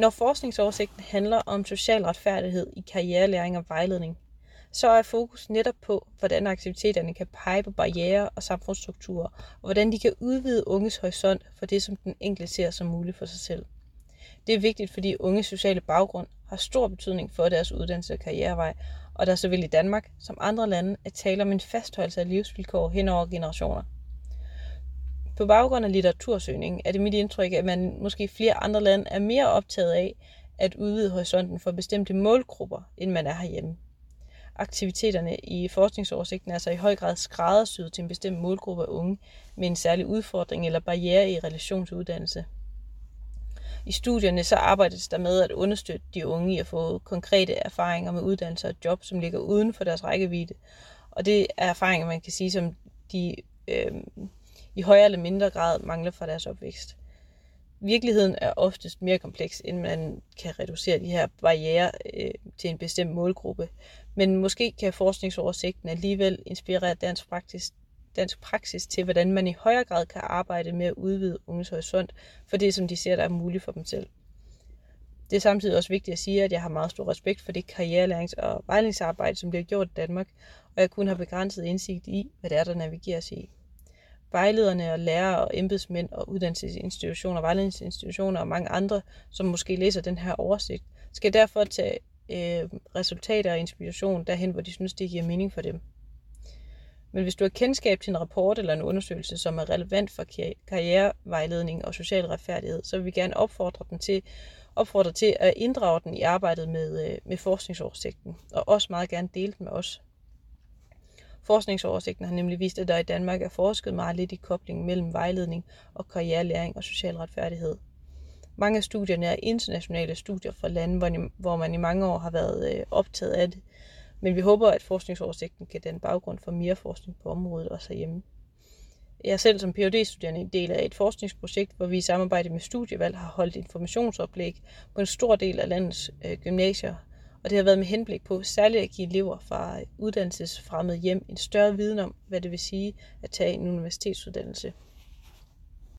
Når forskningsoversigten handler om social retfærdighed i karrierelæring og vejledning, så er fokus netop på, hvordan aktiviteterne kan pege på barriere og samfundsstrukturer, og hvordan de kan udvide unges horisont for det, som den enkelte ser som muligt for sig selv. Det er vigtigt, fordi unges sociale baggrund har stor betydning for deres uddannelse og karrierevej, og der er såvel i Danmark som andre lande at tale om en fastholdelse af livsvilkår hen over generationer. På baggrund af litteratursøgning er det mit indtryk, at man måske i flere andre lande er mere optaget af at udvide horisonten for bestemte målgrupper, end man er herhjemme. Aktiviteterne i forskningsoversigten er så i høj grad skræddersyet til en bestemt målgruppe af unge med en særlig udfordring eller barriere i relation til uddannelse. I studierne så arbejdes der med at understøtte de unge i at få konkrete erfaringer med uddannelse og job, som ligger uden for deres rækkevidde. Og det er erfaringer, man kan sige, som de øh, i højere eller mindre grad mangler fra deres opvækst. Virkeligheden er oftest mere kompleks, end man kan reducere de her barriere øh, til en bestemt målgruppe. Men måske kan forskningsoversigten alligevel inspirere dansk praksis, dansk praksis til, hvordan man i højere grad kan arbejde med at udvide unges horisont for det, som de ser, der er muligt for dem selv. Det er samtidig også vigtigt at sige, at jeg har meget stor respekt for det karrierelærings- og vejledningsarbejde, som bliver gjort i Danmark, og jeg kun har begrænset indsigt i, hvad det er, der navigeres i. Vejlederne og lærere og embedsmænd og uddannelsesinstitutioner, vejledningsinstitutioner og mange andre, som måske læser den her oversigt, skal derfor tage øh, resultater og inspiration derhen, hvor de synes, det giver mening for dem. Men hvis du har kendskab til en rapport eller en undersøgelse, som er relevant for karrierevejledning og social retfærdighed, så vil vi gerne opfordre den til, opfordre til at inddrage den i arbejdet med, øh, med forskningsoversigten, og også meget gerne dele den med os. Forskningsoversigten har nemlig vist, at der i Danmark er forsket meget lidt i koblingen mellem vejledning og karrierelæring og social retfærdighed. Mange af studierne er internationale studier fra lande, hvor man i mange år har været øh, optaget af det, men vi håber, at forskningsoversigten kan danne baggrund for mere forskning på området også herhjemme. Jeg selv som phd studerende en del af et forskningsprojekt, hvor vi i samarbejde med Studievalg har holdt informationsoplæg på en stor del af landets øh, gymnasier. Og det har været med henblik på særligt at give elever fra uddannelsesfremmede hjem en større viden om, hvad det vil sige at tage en universitetsuddannelse.